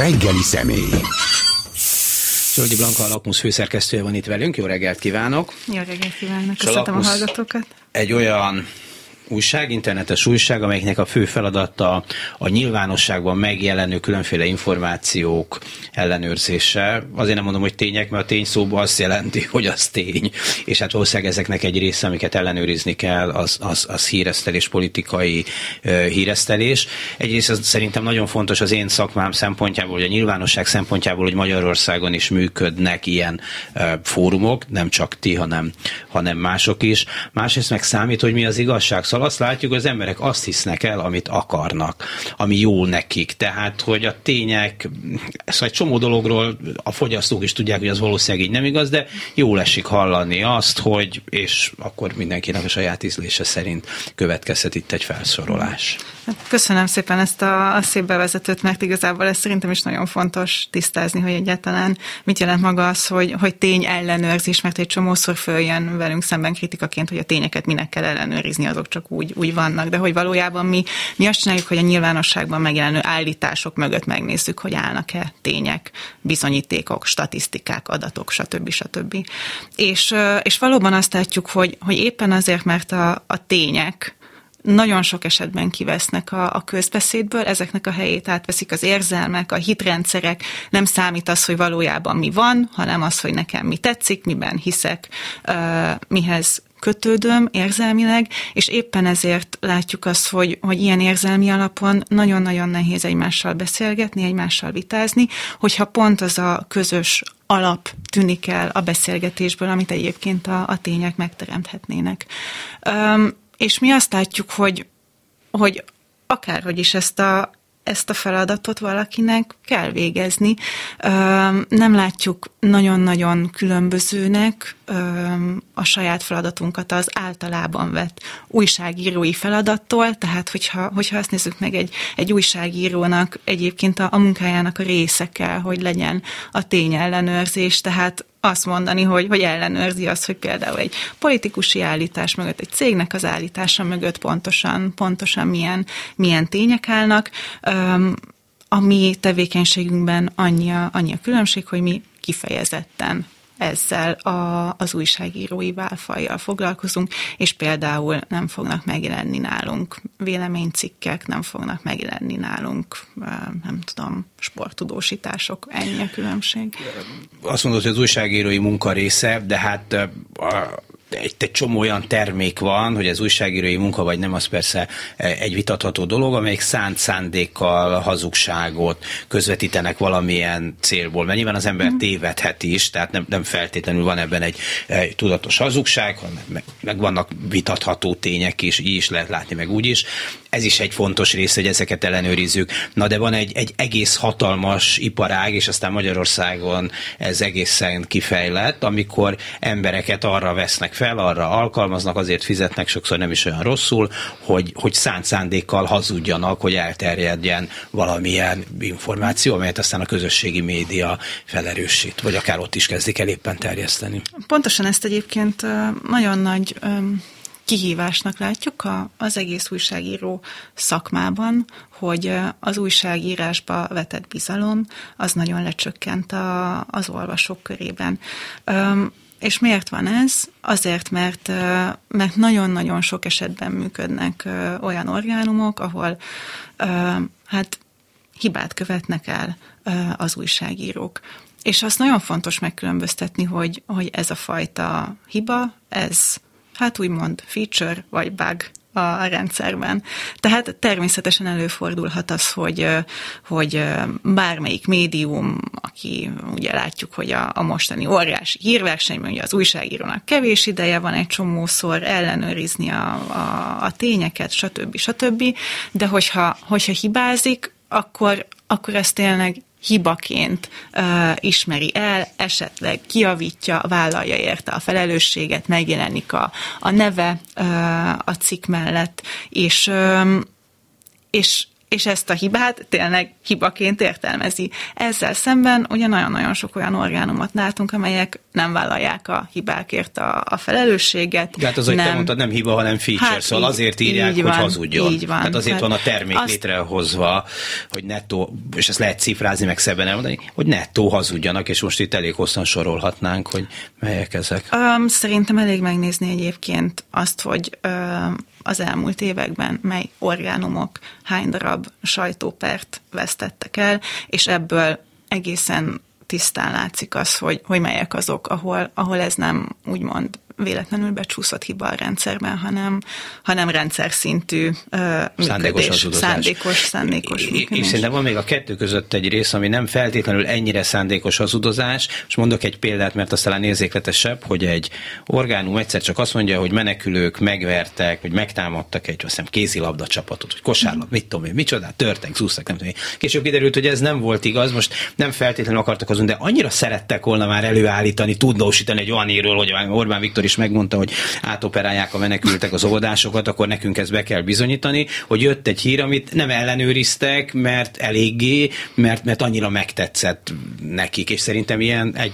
reggeli személy. Zsoldi Blanka, a Lakmusz főszerkesztője van itt velünk. Jó reggelt kívánok! Jó reggelt kívánok! Köszöntöm a hallgatókat! Egy olyan újság, internetes újság, amelyiknek a fő feladata a nyilvánosságban megjelenő különféle információk ellenőrzése. Azért nem mondom, hogy tények, mert a tény szóban azt jelenti, hogy az tény. És hát valószínűleg ezeknek egy része, amiket ellenőrizni kell, az, az, az híresztelés, politikai uh, híresztelés. Egyrészt az szerintem nagyon fontos az én szakmám szempontjából, hogy a nyilvánosság szempontjából, hogy Magyarországon is működnek ilyen uh, fórumok, nem csak ti, hanem, hanem mások is. Másrészt meg számít, hogy mi az igazság. Szóval azt látjuk, hogy az emberek azt hisznek el, amit akarnak, ami jó nekik. Tehát, hogy a tények, szóval egy csomó dologról a fogyasztók is tudják, hogy az valószínűleg így nem igaz, de jól esik hallani azt, hogy, és akkor mindenkinek a saját ízlése szerint következhet itt egy felsorolás. Köszönöm szépen ezt a, a szép bevezetőt, mert igazából ez szerintem is nagyon fontos tisztázni, hogy egyáltalán mit jelent maga az, hogy, hogy tény ellenőrzés, mert egy csomószor följön velünk szemben kritikaként, hogy a tényeket minek kell ellenőrizni, azok csak úgy, úgy vannak, de hogy valójában mi, mi azt csináljuk, hogy a nyilvánosságban megjelenő állítások mögött megnézzük, hogy állnak-e tények, bizonyítékok, statisztikák, adatok, stb. stb. És, és valóban azt látjuk, hogy, hogy éppen azért, mert a, a tények, nagyon sok esetben kivesznek a, a közbeszédből, ezeknek a helyét átveszik az érzelmek, a hitrendszerek, nem számít az, hogy valójában mi van, hanem az, hogy nekem mi tetszik, miben hiszek, uh, mihez kötődöm érzelmileg, és éppen ezért látjuk azt, hogy, hogy ilyen érzelmi alapon nagyon-nagyon nehéz egymással beszélgetni, egymással vitázni, hogyha pont az a közös alap tűnik el a beszélgetésből, amit egyébként a, a tények megteremthetnének. Um, és mi azt látjuk, hogy, hogy akárhogy is ezt a, ezt a feladatot valakinek kell végezni. Nem látjuk nagyon-nagyon különbözőnek a saját feladatunkat az általában vett újságírói feladattól, tehát hogyha, hogyha azt nézzük meg egy, egy újságírónak egyébként a, a munkájának a része kell, hogy legyen a tényellenőrzés, tehát azt mondani, hogy, hogy ellenőrzi azt, hogy például egy politikusi állítás mögött, egy cégnek az állítása mögött pontosan, pontosan milyen, milyen tények állnak. Um, a mi tevékenységünkben annyi a, annyi a különbség, hogy mi kifejezetten ezzel a, az újságírói válfajjal foglalkozunk, és például nem fognak megjelenni nálunk véleménycikkek, nem fognak megjelenni nálunk, nem tudom, sporttudósítások, ennyi a különbség. Azt mondod, hogy az újságírói munka része, de hát a egy, egy csomó olyan termék van, hogy az újságírói munka vagy nem, az persze e, egy vitatható dolog, amelyik szánt szándékkal hazugságot közvetítenek valamilyen célból. Mert nyilván az ember mm. tévedhet is, tehát nem, nem feltétlenül van ebben egy, egy tudatos hazugság, hanem meg, meg vannak vitatható tények is, így is lehet látni, meg úgy is. Ez is egy fontos része, hogy ezeket ellenőrizzük. Na de van egy, egy egész hatalmas iparág, és aztán Magyarországon ez egészen kifejlett, amikor embereket arra vesznek fel, arra alkalmaznak, azért fizetnek sokszor nem is olyan rosszul, hogy, hogy szánt szándékkal hazudjanak, hogy elterjedjen valamilyen információ, amelyet aztán a közösségi média felerősít, vagy akár ott is kezdik el éppen terjeszteni. Pontosan ezt egyébként nagyon nagy kihívásnak látjuk a, az egész újságíró szakmában, hogy az újságírásba vetett bizalom az nagyon lecsökkent a, az olvasók körében. És miért van ez? Azért, mert, mert nagyon-nagyon sok esetben működnek olyan orgánumok, ahol hát hibát követnek el az újságírók. És azt nagyon fontos megkülönböztetni, hogy, hogy ez a fajta hiba, ez hát úgymond feature vagy bug a rendszerben. Tehát természetesen előfordulhat az, hogy, hogy bármelyik médium, aki ugye látjuk, hogy a, a mostani óriási hírversenyben ugye az újságírónak kevés ideje van egy csomószor ellenőrizni a, a, a tényeket, stb. stb. De hogyha, hogyha hibázik, akkor, akkor ez tényleg hibaként uh, ismeri el, esetleg kiavítja, vállalja érte a felelősséget, megjelenik a, a neve uh, a cikk mellett, és, um, és és ezt a hibát tényleg hibaként értelmezi. Ezzel szemben ugye nagyon-nagyon sok olyan orgánumot látunk, amelyek nem vállalják a hibákért a, a felelősséget. De hát az, hogy nem, te mondtad, nem hiba, hanem feature, hát szóval így, azért írják, így van, hogy hazudjon. Így van. Tehát azért van a termék azt... létrehozva, hogy nettó, és ezt lehet cifrázni, meg szebben elmondani, hogy nettó hazudjanak, és most itt elég hosszan sorolhatnánk, hogy melyek ezek. Um, szerintem elég megnézni egyébként azt, hogy um, az elmúlt években mely orgánumok hány darab sajtópert vesztettek el, és ebből egészen tisztán látszik az, hogy, hogy melyek azok, ahol, ahol ez nem úgymond véletlenül becsúszott hiba a rendszerben, hanem, hanem rendszer szintű uh, szándékos működés. Szándékos, szándékos és, és szerintem van még a kettő között egy rész, ami nem feltétlenül ennyire szándékos hazudozás. És mondok egy példát, mert azt talán érzékletesebb, hogy egy orgánum egyszer csak azt mondja, hogy menekülők megvertek, vagy megtámadtak egy, azt hiszem, kézilabda csapatot, vagy kosárlabda, mit tudom én, micsoda, törtek, zúztak, nem tudom én. Később kiderült, hogy ez nem volt igaz, most nem feltétlenül akartak azon, de annyira szerettek volna már előállítani, tudnósítani egy olyan írról, hogy Orbán Viktor is megmondta, hogy átoperálják a menekültek az óvodásokat, akkor nekünk ezt be kell bizonyítani, hogy jött egy hír, amit nem ellenőriztek, mert eléggé, mert, mert annyira megtetszett nekik, és szerintem ilyen egy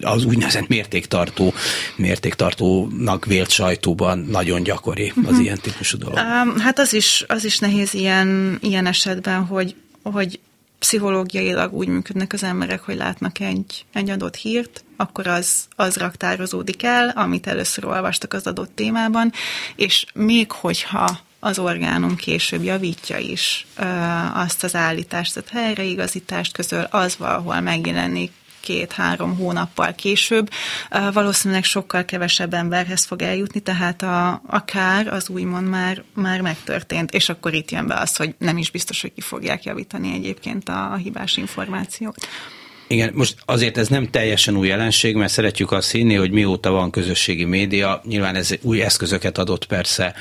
az úgynevezett mértéktartó, mértéktartónak vélt sajtóban nagyon gyakori az uh-huh. ilyen típusú dolog. Um, hát az is, az is nehéz ilyen, ilyen esetben, hogy, hogy pszichológiailag úgy működnek az emberek, hogy látnak egy, egy adott hírt, akkor az, az raktározódik el, amit először olvastak az adott témában, és még hogyha az orgánum később javítja is ö, azt az állítást, tehát helyreigazítást közöl, az valahol megjelenik két-három hónappal később, valószínűleg sokkal kevesebb emberhez fog eljutni, tehát a, a kár az úgymond már, már megtörtént, és akkor itt jön be az, hogy nem is biztos, hogy ki fogják javítani egyébként a, a hibás információt. Igen, most azért ez nem teljesen új jelenség, mert szeretjük azt hinni, hogy mióta van közösségi média, nyilván ez új eszközöket adott persze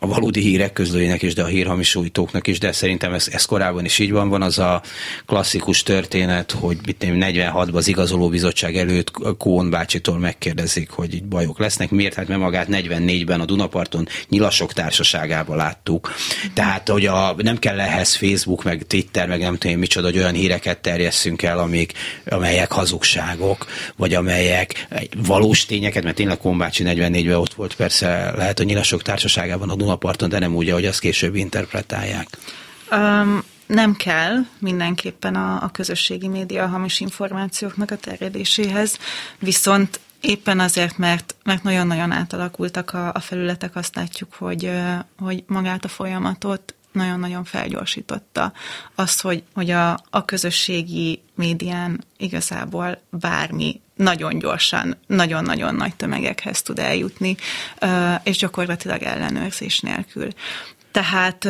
a valódi hírek közlőjének is, de a hírhamisújtóknak is, de szerintem ez, ez korábban is így van. Van az a klasszikus történet, hogy mit 46-ban az igazolóbizottság előtt Kón bácsitól megkérdezik, hogy így bajok lesznek. Miért? Hát mert magát 44-ben a Dunaparton nyilasok társaságában láttuk. Tehát, hogy a, nem kell ehhez Facebook, meg Twitter, meg nem tudom micsoda, hogy olyan híreket terjesszünk el, amik, amelyek hazugságok, vagy amelyek valós tényeket, mert tényleg Bácsi 44-ben ott volt persze, lehet a nyilasok társaságában a Dunaparton, de nem úgy, ahogy azt később interpretálják. Um, nem kell mindenképpen a, a közösségi média a hamis információknak a terjedéséhez, viszont éppen azért, mert, mert nagyon-nagyon átalakultak a, a felületek, azt látjuk, hogy, hogy magát a folyamatot nagyon-nagyon felgyorsította az, hogy, hogy a, a közösségi médián igazából bármi nagyon gyorsan, nagyon-nagyon nagy tömegekhez tud eljutni, és gyakorlatilag ellenőrzés nélkül. Tehát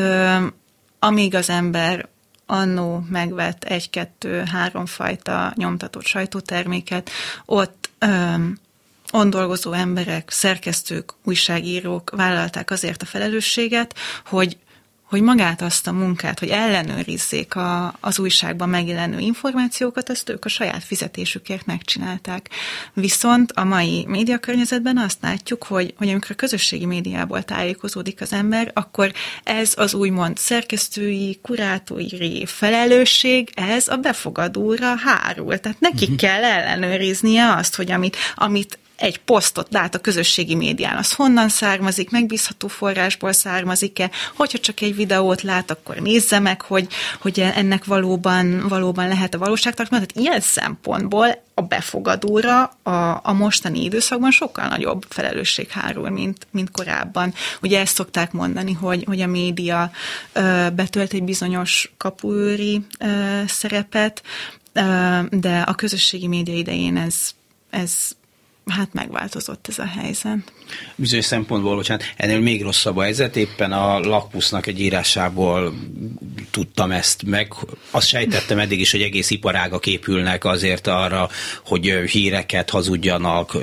amíg az ember annó megvett egy-kettő-három fajta nyomtatott sajtóterméket, ott on dolgozó emberek, szerkesztők, újságírók vállalták azért a felelősséget, hogy hogy magát azt a munkát, hogy ellenőrizzék a, az újságban megjelenő információkat, azt ők a saját fizetésükért megcsinálták. Viszont a mai médiakörnyezetben azt látjuk, hogy, hogy amikor a közösségi médiából tájékozódik az ember, akkor ez az úgymond szerkesztői, kurátori felelősség, ez a befogadóra hárul. Tehát nekik uh-huh. kell ellenőriznie azt, hogy amit, amit egy posztot lát a közösségi médián, az honnan származik, megbízható forrásból származik-e, hogyha csak egy videót lát, akkor nézze meg, hogy, hogy ennek valóban, valóban lehet a valóságtartalma. Tehát ilyen szempontból a befogadóra a, a mostani időszakban sokkal nagyobb felelősség hárul, mint, mint korábban. Ugye ezt szokták mondani, hogy, hogy a média ö, betölt egy bizonyos kapuőri ö, szerepet, ö, de a közösségi média idején ez, ez hát megváltozott ez a helyzet. Bizonyos szempontból, bocsánat, ennél még rosszabb a helyzet, éppen a lakpusznak egy írásából tudtam ezt meg. Azt sejtettem eddig is, hogy egész iparágak épülnek azért arra, hogy híreket hazudjanak,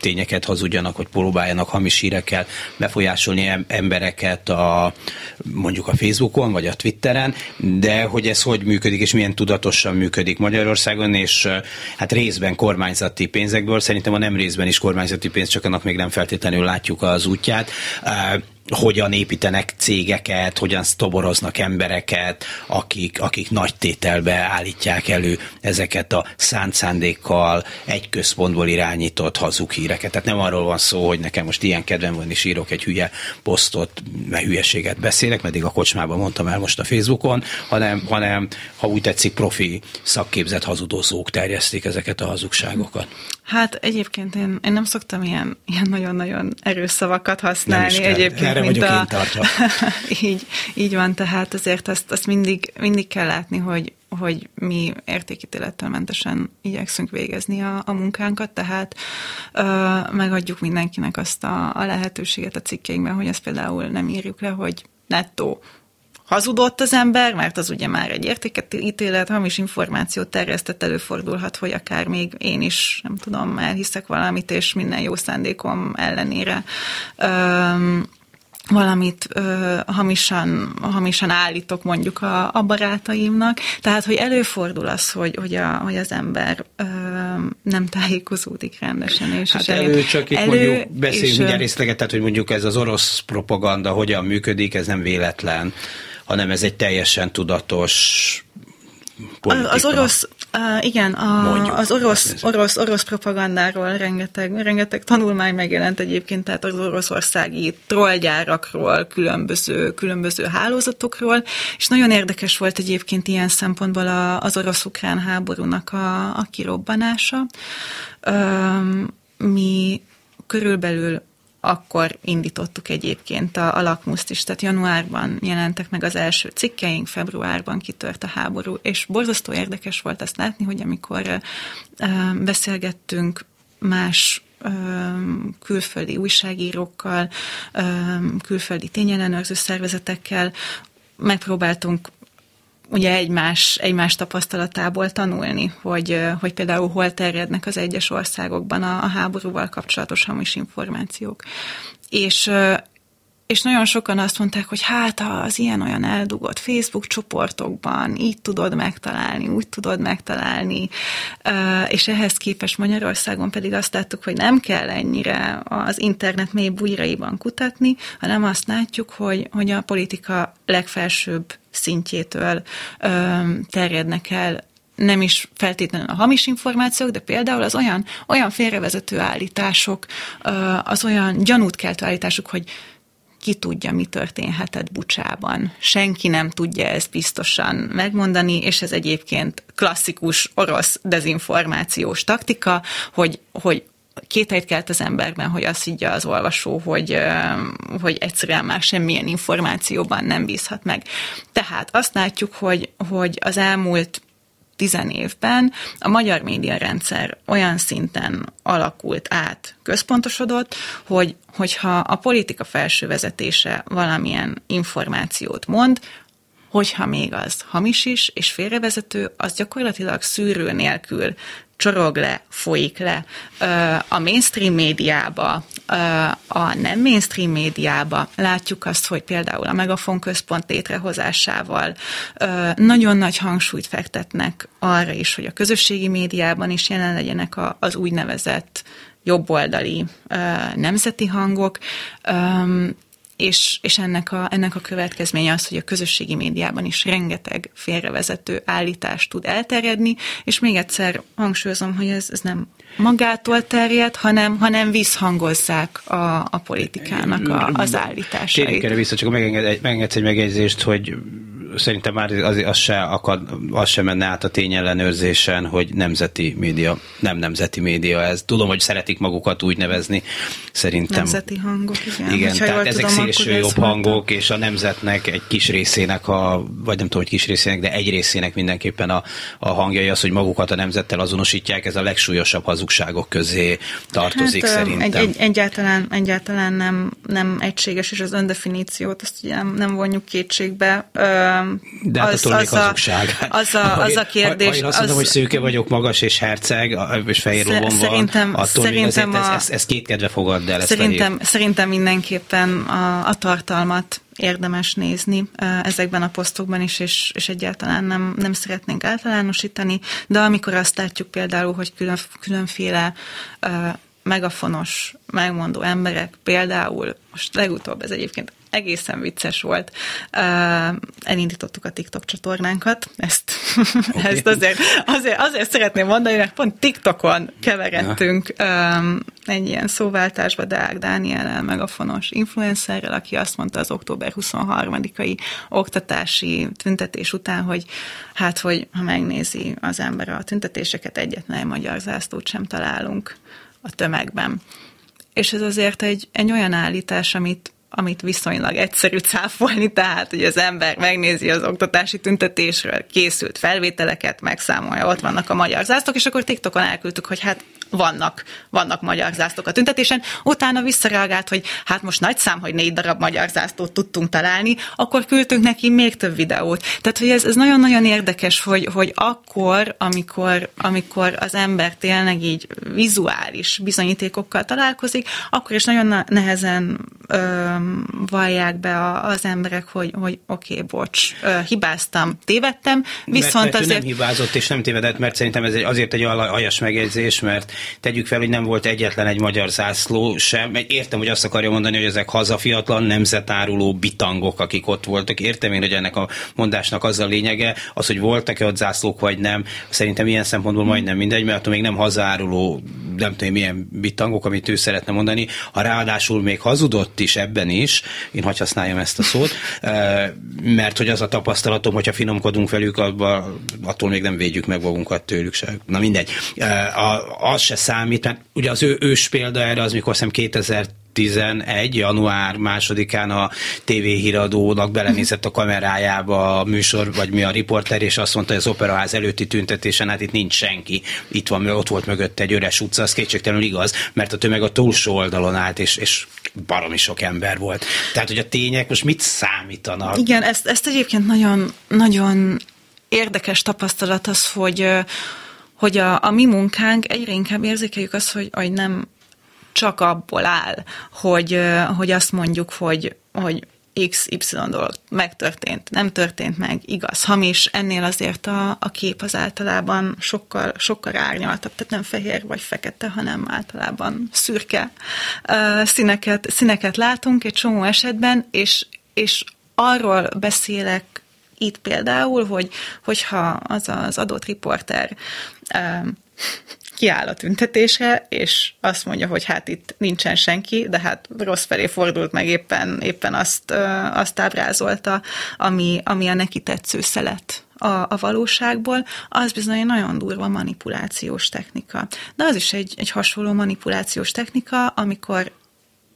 tényeket hazudjanak, hogy próbáljanak hamis hírekkel befolyásolni embereket a, mondjuk a Facebookon, vagy a Twitteren, de hogy ez hogy működik, és milyen tudatosan működik Magyarországon, és hát részben kormányzati pénzekből, szerintem a nem részben is kormányzati pénz, csak annak még nem feltétlenül látjuk az útját hogyan építenek cégeket, hogyan toboroznak embereket, akik, akik nagy tételbe állítják elő ezeket a szánt szándékkal egy központból irányított hazug híreket. Tehát nem arról van szó, hogy nekem most ilyen kedvem van, és írok egy hülye posztot, mert hülyeséget beszélek, meddig a kocsmában mondtam el most a Facebookon, hanem, hanem ha úgy tetszik, profi szakképzett hazudozók terjesztik ezeket a hazugságokat. Hát egyébként én, én nem szoktam ilyen, ilyen nagyon-nagyon erős szavakat használni. Nem egyébként, Erre mint a... így, így van, tehát azért azt, azt mindig, mindig kell látni, hogy, hogy mi értékítélettől mentesen igyekszünk végezni a, a munkánkat, tehát ö, megadjuk mindenkinek azt a, a lehetőséget a cikkeinkben, hogy ezt például nem írjuk le, hogy nettó hazudott az ember, mert az ugye már egy értéketítélet, hamis információt terjesztett, előfordulhat, hogy akár még én is, nem tudom, elhiszek valamit, és minden jó szándékom ellenére öm, valamit ö, hamisan, hamisan állítok mondjuk a, a barátaimnak. Tehát, hogy előfordul az, hogy, hogy, a, hogy az ember ö, nem tájékozódik rendesen. És hát és elő, csak itt elő, mondjuk beszéljünk mindjárt részleget, tehát, hogy mondjuk ez az orosz propaganda hogyan működik, ez nem véletlen hanem ez egy teljesen tudatos politika. Az orosz, uh, igen, a, Mondjuk, az orosz, orosz, orosz propagandáról rengeteg, rengeteg tanulmány megjelent egyébként, tehát az oroszországi trollgyárakról, különböző, különböző hálózatokról, és nagyon érdekes volt egyébként ilyen szempontból a, az orosz-ukrán háborúnak a, a kirobbanása. Um, mi körülbelül akkor indítottuk egyébként a, a lakmuszt is, tehát januárban jelentek meg az első cikkeink, februárban kitört a háború, és borzasztó érdekes volt azt látni, hogy amikor beszélgettünk más külföldi újságírókkal, külföldi tényellenőrző szervezetekkel, megpróbáltunk ugye egymás, egymás tapasztalatából tanulni, hogy, hogy például hol terjednek az egyes országokban a, a háborúval kapcsolatos hamis információk. És, és nagyon sokan azt mondták, hogy hát az ilyen-olyan eldugott Facebook csoportokban így tudod megtalálni, úgy tudod megtalálni, és ehhez képest Magyarországon pedig azt láttuk, hogy nem kell ennyire az internet mély bújraiban kutatni, hanem azt látjuk, hogy, hogy a politika legfelsőbb szintjétől terjednek el nem is feltétlenül a hamis információk, de például az olyan, olyan félrevezető állítások, az olyan gyanút keltő állítások, hogy ki tudja, mi történhetett Bucsában. Senki nem tudja ezt biztosan megmondani, és ez egyébként klasszikus orosz dezinformációs taktika, hogy, hogy kételyt kelt az emberben, hogy azt higgye az olvasó, hogy, hogy egyszerűen már semmilyen információban nem bízhat meg. Tehát azt látjuk, hogy, hogy az elmúlt évben a magyar médiarendszer olyan szinten alakult át, központosodott, hogy, hogyha a politika felső vezetése valamilyen információt mond, hogyha még az hamis is és félrevezető, az gyakorlatilag szűrő nélkül csorog le, folyik le a mainstream médiába, a nem mainstream médiába. Látjuk azt, hogy például a Megafon központ létrehozásával nagyon nagy hangsúlyt fektetnek arra is, hogy a közösségi médiában is jelen legyenek az úgynevezett jobboldali nemzeti hangok és, és ennek, a, ennek a következménye az, hogy a közösségi médiában is rengeteg félrevezető állítást tud elterjedni, és még egyszer hangsúlyozom, hogy ez, ez nem magától terjed, hanem, hanem visszhangozzák a, a politikának a, az állításait. Térjünk erre vissza, csak megengedsz egy megjegyzést, hogy szerintem már az, az, se akad, az sem menne át a tényellenőrzésen, hogy nemzeti média, nem nemzeti média ez. Tudom, hogy szeretik magukat úgy nevezni, szerintem. Nemzeti hangok, igen. Igen, tehát ezek tudom, szélső jobb hangok, és a nemzetnek egy kis részének, a, vagy nem tudom, hogy kis részének, de egy részének mindenképpen a, a hangjai az, hogy magukat a nemzettel azonosítják, ez a legsúlyosabb hazugságok közé tartozik hát, szerintem. Egy, egy, egyáltalán, egyáltalán nem, nem egységes, és az öndefiníciót azt ugye nem, nem vonjuk kétségbe. De hát az, az, a, az, a, az a kérdés. Ha, ha én azt mondom, hogy szőke vagyok, magas és herceg, és fehér lovon szerintem, van, attól szerintem még azért a, ez, ez, két kedve fogad el. Szerintem, szerintem mindenképpen a, a tartalmat érdemes nézni ezekben a posztokban is, és, és egyáltalán nem, nem szeretnénk általánosítani, de amikor azt látjuk például, hogy külön, különféle megafonos, megmondó emberek, például most legutóbb ez egyébként egészen vicces volt. Elindítottuk a TikTok csatornánkat, ezt, okay. ezt azért, azért, azért szeretném mondani, mert pont TikTokon keveredtünk ja. egy ilyen szóváltásba Deák Dániel megafonos influencerrel, aki azt mondta az október 23-ai oktatási tüntetés után, hogy hát, hogy ha megnézi az ember a tüntetéseket, egyetlen magyar zászlót sem találunk a tömegben. És ez azért egy, egy olyan állítás, amit amit viszonylag egyszerű cáfolni, tehát hogy az ember megnézi az oktatási tüntetésről készült felvételeket, megszámolja, ott vannak a magyar zászlók, és akkor TikTokon elküldtük, hogy hát vannak, vannak magyar zászlók a tüntetésen. Utána visszareagált, hogy hát most nagy szám, hogy négy darab magyar zászlót tudtunk találni, akkor küldtünk neki még több videót. Tehát, hogy ez, ez nagyon-nagyon érdekes, hogy, hogy akkor, amikor, amikor az ember tényleg így vizuális bizonyítékokkal találkozik, akkor is nagyon nehezen ö, vallják be az emberek, hogy, hogy oké, okay, bocs, ö, hibáztam, tévedtem, viszont mert, mert azért... nem hibázott és nem tévedett, mert szerintem ez egy, azért egy aljas megjegyzés, mert tegyük fel, hogy nem volt egyetlen egy magyar zászló sem. Értem, hogy azt akarja mondani, hogy ezek hazafiatlan, nemzetáruló bitangok, akik ott voltak. Értem én, hogy ennek a mondásnak az a lényege, az, hogy voltak-e ott zászlók, vagy nem. Szerintem ilyen szempontból majdnem mindegy, mert attól még nem hazáruló, nem tudom, milyen bitangok, amit ő szeretne mondani. Ha ráadásul még hazudott is ebben is, én hagy használjam ezt a szót, mert hogy az a tapasztalatom, hogyha finomkodunk velük, abba, attól még nem védjük meg magunkat tőlük se. Na mindegy. Az se számít, mert ugye az ő ős példa erre az, mikor szem 2000 11. január másodikán a TV híradónak belenézett a kamerájába a műsor, vagy mi a riporter, és azt mondta, hogy az operaház előtti tüntetésen, hát itt nincs senki. Itt van, ott volt mögött egy üres utca, az kétségtelenül igaz, mert a tömeg a túlsó oldalon állt, és, és baromi sok ember volt. Tehát, hogy a tények most mit számítanak? Igen, ezt, ezt egyébként nagyon, nagyon érdekes tapasztalat az, hogy hogy a, a mi munkánk egyre inkább érzékeljük azt, hogy, hogy nem csak abból áll, hogy, hogy azt mondjuk, hogy, hogy XY dolog megtörtént, nem történt meg, igaz, hamis, ennél azért a, a kép az általában sokkal, sokkal árnyaltabb, tehát nem fehér vagy fekete, hanem általában szürke színeket, színeket látunk egy csomó esetben, és, és arról beszélek itt például, hogy, hogyha az az adott riporter um, kiáll a tüntetésre, és azt mondja, hogy hát itt nincsen senki, de hát rossz felé fordult meg éppen, éppen azt, azt ábrázolta, ami, ami a neki tetsző szelet a, a valóságból, az bizony egy nagyon durva manipulációs technika. De az is egy, egy hasonló manipulációs technika, amikor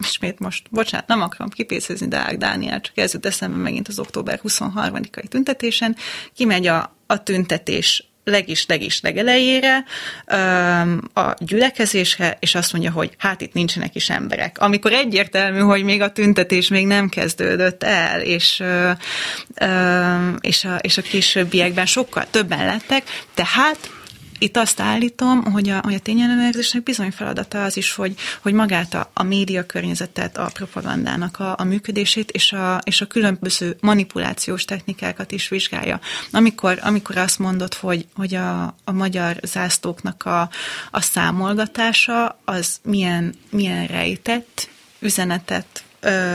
ismét most, bocsánat, nem akarom kipécézni Deák Dániel, csak ez jut eszembe megint az október 23-ai tüntetésen, kimegy a, a tüntetés legis-legis legelejére a gyülekezésre, és azt mondja, hogy hát itt nincsenek is emberek. Amikor egyértelmű, hogy még a tüntetés még nem kezdődött el, és, és, a, és a későbbiekben sokkal többen lettek, tehát itt azt állítom, hogy a, hogy a tényellenőrzésnek bizony feladata az is, hogy, hogy magát a, a média környezetet, a propagandának a, a működését és a, és a különböző manipulációs technikákat is vizsgálja. Amikor, amikor azt mondod, hogy, hogy a, a magyar zászlóknak a, a számolgatása az milyen, milyen rejtett üzenetet ö,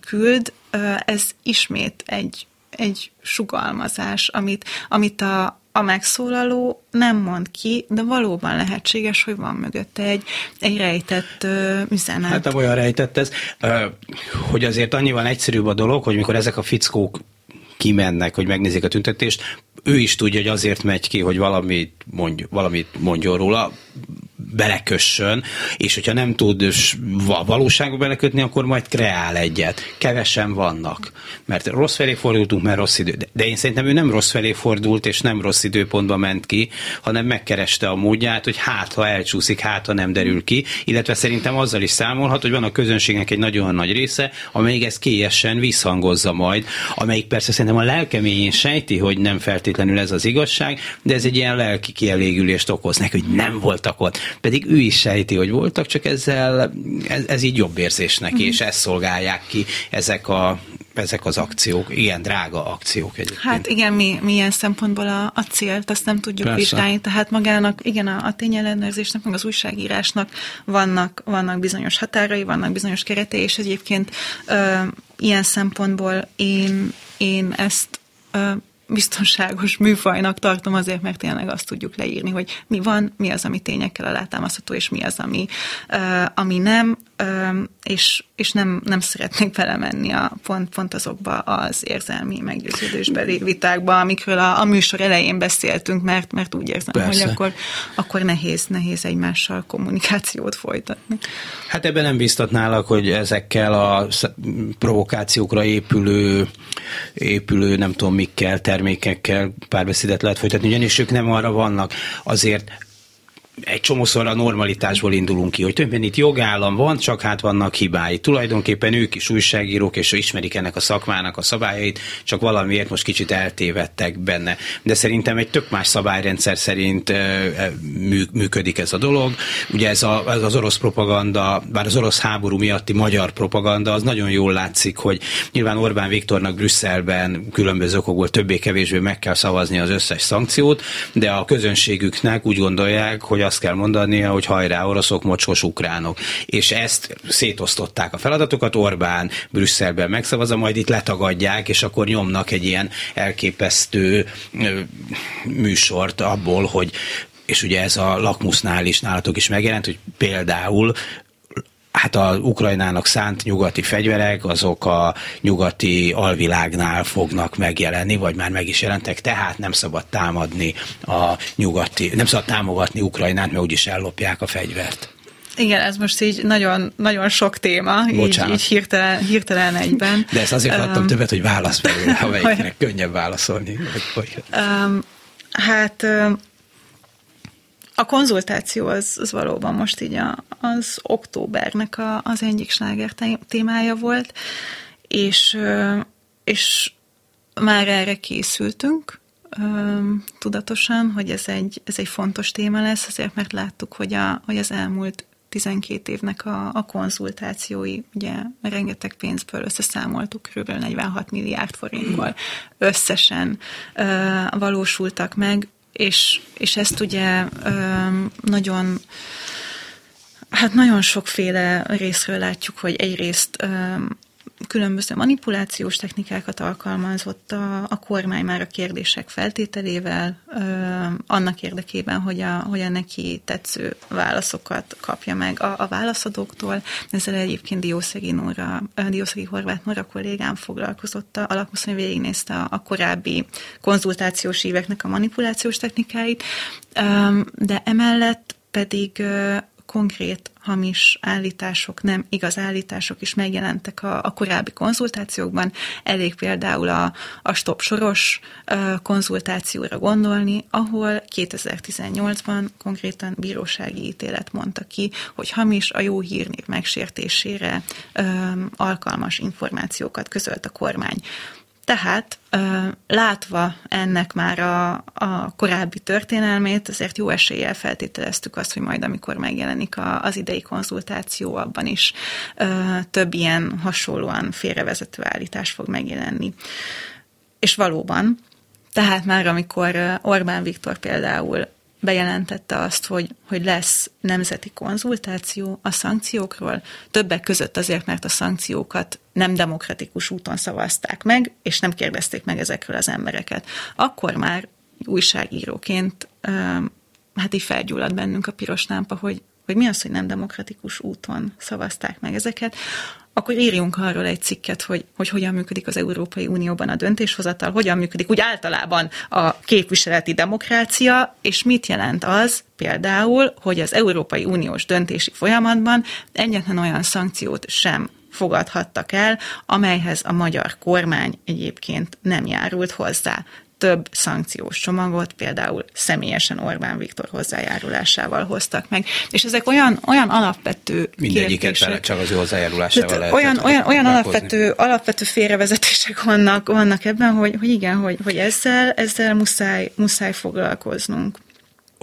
küld, ö, ez ismét egy, egy sugalmazás, amit, amit a, a megszólaló nem mond ki, de valóban lehetséges, hogy van mögötte egy, egy rejtett ö, üzenet. Hát olyan rejtett ez, hogy azért annyival egyszerűbb a dolog, hogy mikor ezek a fickók kimennek, hogy megnézik a tüntetést, ő is tudja, hogy azért megy ki, hogy valamit, mondj, valamit mondjon róla, belekössön, és hogyha nem tud valóságba belekötni, akkor majd kreál egyet. Kevesen vannak. Mert rossz felé fordultunk, mert rossz idő. De én szerintem ő nem rossz felé fordult, és nem rossz időpontba ment ki, hanem megkereste a módját, hogy hát, ha elcsúszik, hát, ha nem derül ki, illetve szerintem azzal is számolhat, hogy van a közönségnek egy nagyon nagy része, amelyik ezt kélyesen visszhangozza majd, amelyik persze szerintem a lelkeményén sejti, hogy nem feltétlenül ez az igazság, de ez egy ilyen lelki kielégülést okoz neki, hogy nem voltak ott pedig ő is sejti, hogy voltak, csak ezzel ez, ez így jobb érzés neki, mm. és ezt szolgálják ki ezek a ezek az akciók, ilyen drága akciók egyébként. Hát igen, mi, mi ilyen szempontból a, a célt, azt nem tudjuk Persze. vizsgálni, tehát magának, igen, a, a tényellenőrzésnek, meg az újságírásnak vannak, vannak bizonyos határai, vannak bizonyos keretei, és egyébként ö, ilyen szempontból én, én ezt ö, biztonságos műfajnak tartom azért, mert tényleg azt tudjuk leírni, hogy mi van, mi az, ami tényekkel alátámasztható, és mi az, ami, ami nem, és, és nem, nem szeretnék belemenni a pont, pont azokba az érzelmi meggyőződésbeli vitákba, amikről a, a műsor elején beszéltünk, mert, mert úgy érzem, Persze. hogy akkor, akkor nehéz, nehéz egymással kommunikációt folytatni. Hát ebben nem biztatnálak, hogy ezekkel a provokációkra épülő, épülő nem tudom mikkel, termékekkel párbeszédet lehet folytatni, ugyanis ők nem arra vannak. Azért egy csomószor a normalitásból indulunk ki, hogy többen itt jogállam van, csak hát vannak hibái. Tulajdonképpen ők is újságírók, és ismerik ennek a szakmának a szabályait, csak valamiért most kicsit eltévedtek benne. De szerintem egy tök más szabályrendszer szerint működik ez a dolog. Ugye ez, a, ez az orosz propaganda, bár az orosz háború miatti magyar propaganda, az nagyon jól látszik, hogy nyilván Orbán Viktornak Brüsszelben különböző okokból többé-kevésbé meg kell szavazni az összes szankciót, de a közönségüknek úgy gondolják, hogy azt kell mondania, hogy hajrá, oroszok, mocskos ukránok. És ezt szétosztották a feladatokat, Orbán Brüsszelben megszavazza, majd itt letagadják, és akkor nyomnak egy ilyen elképesztő műsort abból, hogy és ugye ez a lakmusznál is nálatok is megjelent, hogy például hát a Ukrajnának szánt nyugati fegyverek, azok a nyugati alvilágnál fognak megjelenni, vagy már meg is jelentek, tehát nem szabad támadni a nyugati, nem szabad támogatni Ukrajnát, mert úgyis ellopják a fegyvert. Igen, ez most így nagyon, nagyon sok téma, így, így hirtelen, hirtelen egyben. De ezt azért adtam um, többet, hogy válasz belőle, amelyiknek könnyebb válaszolni. Um, hát a konzultáció az, az valóban most így a, az októbernek a, az egyik sláger témája volt, és, és már erre készültünk tudatosan, hogy ez egy, ez egy fontos téma lesz, azért mert láttuk, hogy, a, hogy az elmúlt 12 évnek a, a konzultációi, ugye rengeteg pénzből összeszámoltuk, kb. 46 milliárd forintból összesen ö, valósultak meg, és, és ezt ugye nagyon hát nagyon sokféle részről látjuk, hogy egyrészt különböző manipulációs technikákat alkalmazott a, a kormány már a kérdések feltételével, ö, annak érdekében, hogy a, hogy a neki tetsző válaszokat kapja meg a, a válaszadóktól. Ezzel egyébként Diószegi, Nóra, Diószegi Horváth Nóra kollégám foglalkozott, a alapmuszony végignézte a, a korábbi konzultációs éveknek a manipulációs technikáit, ö, de emellett pedig konkrét hamis állítások, nem igaz állítások is megjelentek a, a korábbi konzultációkban. Elég például a, a stop soros konzultációra gondolni, ahol 2018-ban konkrétan bírósági ítélet mondta ki, hogy hamis a jó hírnév megsértésére ö, alkalmas információkat közölt a kormány. Tehát látva ennek már a, a korábbi történelmét, azért jó eséllyel feltételeztük azt, hogy majd amikor megjelenik a, az idei konzultáció, abban is több ilyen hasonlóan félrevezető állítás fog megjelenni. És valóban, tehát már amikor Orbán Viktor például bejelentette azt, hogy, hogy lesz nemzeti konzultáció a szankciókról, többek között azért, mert a szankciókat nem demokratikus úton szavazták meg, és nem kérdezték meg ezekről az embereket. Akkor már újságíróként hát így felgyullad bennünk a piros lámpa, hogy, hogy mi az, hogy nem demokratikus úton szavazták meg ezeket akkor írjunk arról egy cikket, hogy, hogy hogyan működik az Európai Unióban a döntéshozatal, hogyan működik úgy általában a képviseleti demokrácia, és mit jelent az például, hogy az Európai Uniós döntési folyamatban egyetlen olyan szankciót sem fogadhattak el, amelyhez a magyar kormány egyébként nem járult hozzá több szankciós csomagot, például személyesen Orbán Viktor hozzájárulásával hoztak meg. És ezek olyan, olyan alapvető Mindegyiket kérdések, csak az ő hozzájárulásával lehet. Olyan, olyan, olyan alapvető, alapvető félrevezetések vannak, vannak ebben, hogy, hogy igen, hogy, hogy ezzel, ezzel muszáj, muszáj foglalkoznunk.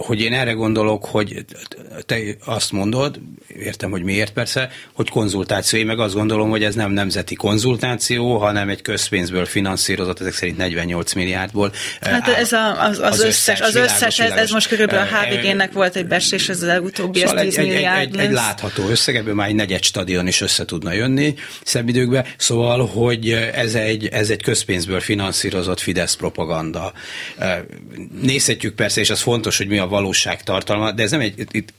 Hogy én erre gondolok, hogy te azt mondod, értem, hogy miért persze, hogy konzultáció. Én meg azt gondolom, hogy ez nem nemzeti konzultáció, hanem egy közpénzből finanszírozott, ezek szerint 48 milliárdból. Hát ez a, az, az, az összes, az összes, ez, ez most körülbelül a HVG-nek volt egy besés, ez az legutóbbi, szóval ez 10 egy, milliárd egy, egy, egy, látható összeg, ebből már egy negyed stadion is össze tudna jönni szebb időkben. Szóval, hogy ez egy, ez egy közpénzből finanszírozott Fidesz propaganda. Nézhetjük persze, és az fontos, hogy mi a valóság tartalma, de ez nem egy, itt, itt,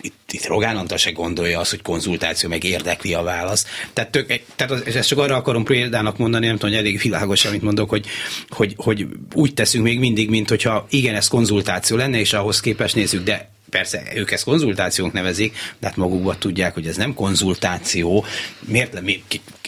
itt, itt Rogán Antal se gondolja azt, hogy konzultáció, meg érdekli a válasz. Tehát, tök, tehát az, ezt csak arra akarom példának mondani, nem tudom, hogy elég világos, amit mondok, hogy, hogy, hogy úgy teszünk még mindig, mint hogyha igen, ez konzultáció lenne, és ahhoz képest nézzük, de persze ők ezt konzultációnk nevezik, de hát magukban tudják, hogy ez nem konzultáció. Miért mi,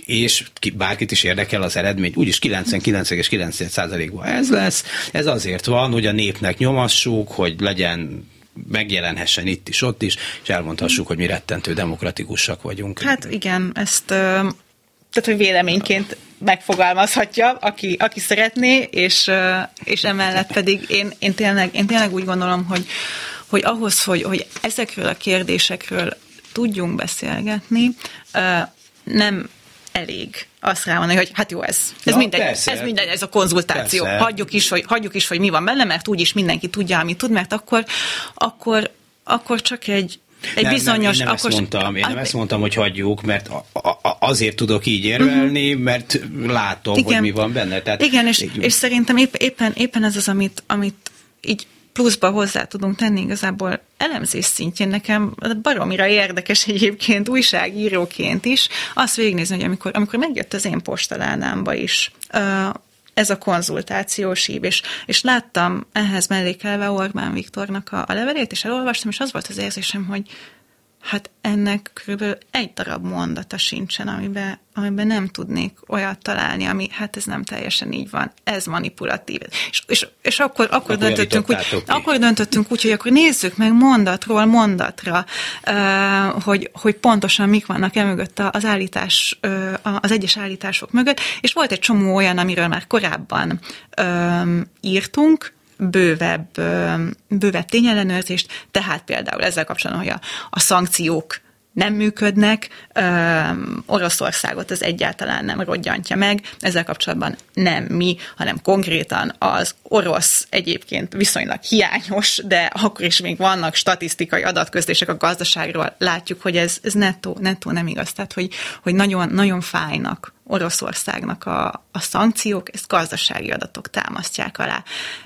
és ki, bárkit is érdekel az eredmény, úgyis 99,9%-ban ez lesz. Ez azért van, hogy a népnek nyomassuk, hogy legyen megjelenhessen itt is, ott is, és elmondhassuk, hogy mi rettentő demokratikusak vagyunk. Hát igen, ezt tehát, hogy véleményként megfogalmazhatja, aki, aki szeretné, és, és emellett pedig én, én, tényleg, én tényleg úgy gondolom, hogy, hogy ahhoz, hogy, hogy ezekről a kérdésekről tudjunk beszélgetni, nem elég azt rámondani, hogy hát jó, ez, ez ja, persze, ez minden, ez a konzultáció. Hagyjuk is, hogy, hagyjuk is, hogy mi van benne, mert úgyis mindenki tudja, amit tud, mert akkor, akkor, akkor csak egy, egy nem, bizonyos... Nem, én nem akkor ezt mondtam, én nem ezt mondtam, hogy hagyjuk, mert a, a, azért tudok így érvelni, uh-huh. mert látom, igen, hogy mi van benne. Tehát, igen, és, és szerintem épp, éppen, éppen ez az, amit, amit így pluszba hozzá tudunk tenni igazából elemzés szintjén. Nekem baromira érdekes egyébként újságíróként is azt végignézni, hogy amikor, amikor megjött az én postaládámba is ez a konzultációs hív, és, és láttam ehhez mellékelve Orbán Viktornak a, a levelét, és elolvastam, és az volt az érzésem, hogy hát ennek körülbelül egy darab mondata sincsen, amiben, amiben nem tudnék olyat találni, ami hát ez nem teljesen így van, ez manipulatív. És, és, és akkor, akkor, akkor döntöttünk úgy, akkor döntöttünk úgy, hogy akkor nézzük meg mondatról mondatra, hogy, hogy pontosan mik vannak emögött az állítás, az egyes állítások mögött, és volt egy csomó olyan, amiről már korábban írtunk, bővebb, bővebb tényellenőrzést, tehát például ezzel kapcsolatban, hogy a, a szankciók nem működnek, Oroszországot az egyáltalán nem rodjantja meg, ezzel kapcsolatban nem mi, hanem konkrétan az orosz egyébként viszonylag hiányos, de akkor is még vannak statisztikai adatközlések a gazdaságról, látjuk, hogy ez, ez nettó, nettó nem igaz, tehát hogy, hogy nagyon, nagyon fájnak Oroszországnak a, a szankciók, ezt gazdasági adatok támasztják alá.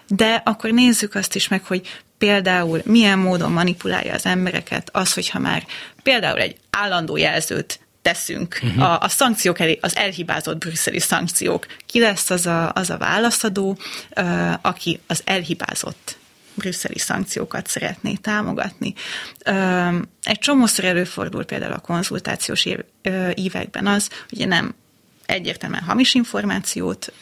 De akkor nézzük azt is meg, hogy például milyen módon manipulálja az embereket az, hogyha már például egy állandó jelzőt teszünk uh-huh. a, a szankciók elé, az elhibázott brüsszeli szankciók. Ki lesz az a, az a válaszadó, uh, aki az elhibázott brüsszeli szankciókat szeretné támogatni. Uh, egy csomószor előfordul például a konzultációs év, években az, hogy nem egyértelműen hamis információt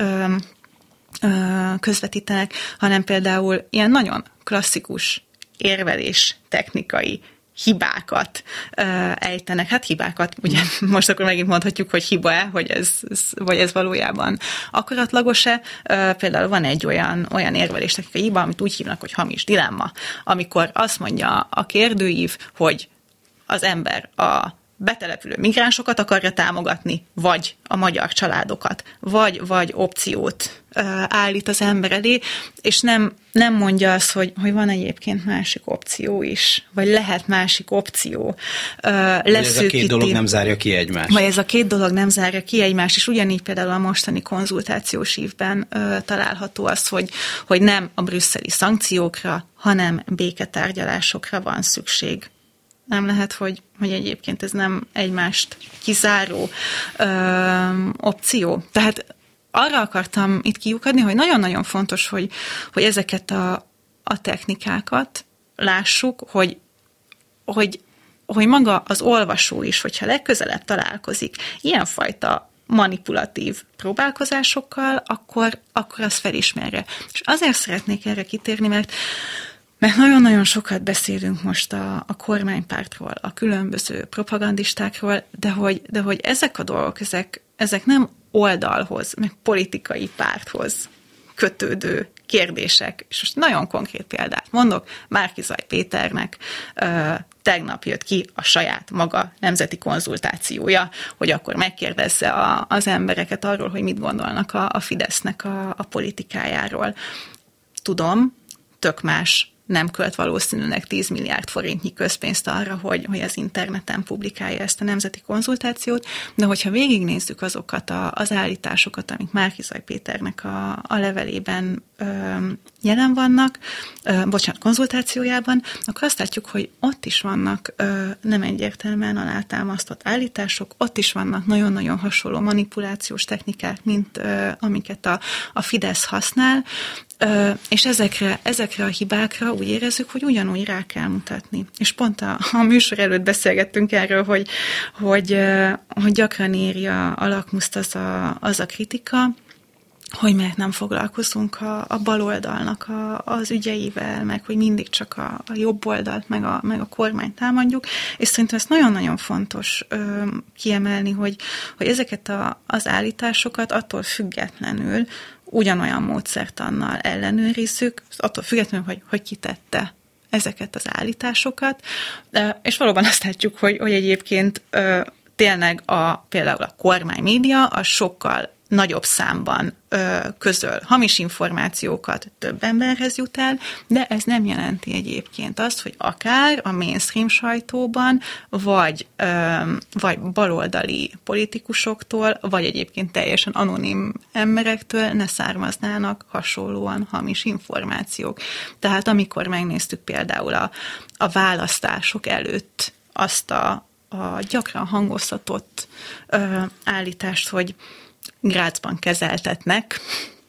közvetítenek, hanem például ilyen nagyon klasszikus érvelés technikai hibákat uh, ejtenek. Hát hibákat, ugye most akkor megint mondhatjuk, hogy hiba-e, hogy ez, ez, vagy ez valójában akaratlagos-e. Uh, például van egy olyan, olyan érvelés technikai hiba, amit úgy hívnak, hogy hamis dilemma, amikor azt mondja a kérdőív, hogy az ember a betelepülő migránsokat akarja támogatni, vagy a magyar családokat, vagy, vagy opciót állít az ember elé, és nem, nem mondja azt, hogy, hogy van egyébként másik opció is, vagy lehet másik opció. Vagy ez a két dolog nem zárja ki egymást. Vagy ez a két dolog nem zárja ki egymást, és ugyanígy például a mostani konzultációs évben ö, található az, hogy, hogy nem a brüsszeli szankciókra, hanem béketárgyalásokra van szükség nem lehet, hogy, hogy egyébként ez nem egymást kizáró ö, opció. Tehát arra akartam itt kiukadni, hogy nagyon-nagyon fontos, hogy, hogy ezeket a, a technikákat lássuk, hogy, hogy, hogy maga az olvasó is, hogyha legközelebb találkozik ilyenfajta manipulatív próbálkozásokkal, akkor, akkor az felismerje. És azért szeretnék erre kitérni, mert mert nagyon-nagyon sokat beszélünk most a, a kormánypártról, a különböző propagandistákról, de hogy, de hogy ezek a dolgok, ezek, ezek nem oldalhoz, meg politikai párthoz kötődő kérdések. És most nagyon konkrét példát mondok, Márkizaj Péternek tegnap jött ki a saját maga nemzeti konzultációja, hogy akkor megkérdezze a, az embereket arról, hogy mit gondolnak a, a Fidesznek a, a politikájáról. Tudom, tök más nem költ valószínűleg 10 milliárd forintnyi közpénzt arra, hogy, hogy az interneten publikálja ezt a nemzeti konzultációt, de hogyha végignézzük azokat a, az állításokat, amik Márkizaj Péternek a, a levelében ö, jelen vannak, ö, bocsánat, konzultációjában, akkor azt látjuk, hogy ott is vannak ö, nem egyértelműen alátámasztott állítások, ott is vannak nagyon-nagyon hasonló manipulációs technikák, mint ö, amiket a, a Fidesz használ, és ezekre, ezekre a hibákra úgy érezzük, hogy ugyanúgy rá kell mutatni. És pont a, a műsor előtt beszélgettünk erről, hogy, hogy, hogy gyakran írja a lakmuszt az a, az a kritika, hogy miért nem foglalkozunk a, a baloldalnak a, az ügyeivel, meg hogy mindig csak a, a jobb oldalt, meg a, meg a kormányt támadjuk, és szerintem ez nagyon-nagyon fontos ö, kiemelni, hogy, hogy ezeket a, az állításokat attól függetlenül, ugyanolyan módszertannal ellenőrizzük, attól függetlenül, hogy, hogy kitette ezeket az állításokat, és valóban azt látjuk, hogy, hogy egyébként tényleg a, például a kormány média a sokkal nagyobb számban ö, közöl hamis információkat több emberhez jut el, de ez nem jelenti egyébként azt, hogy akár a mainstream sajtóban, vagy, ö, vagy baloldali politikusoktól, vagy egyébként teljesen anonim emberektől ne származnának hasonlóan hamis információk. Tehát amikor megnéztük például a, a választások előtt azt a, a gyakran hangoztatott ö, állítást, hogy Grácsban kezeltetnek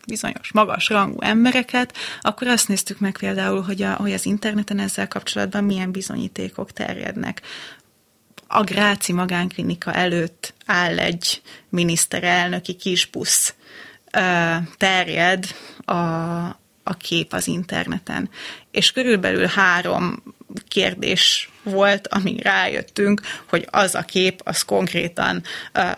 bizonyos magas rangú embereket, akkor azt néztük meg például, hogy, a, hogy az interneten ezzel kapcsolatban milyen bizonyítékok terjednek. A Gráci magánklinika előtt áll egy miniszterelnöki kisbusz, terjed a, a kép az interneten. És körülbelül három kérdés volt, amíg rájöttünk, hogy az a kép, az konkrétan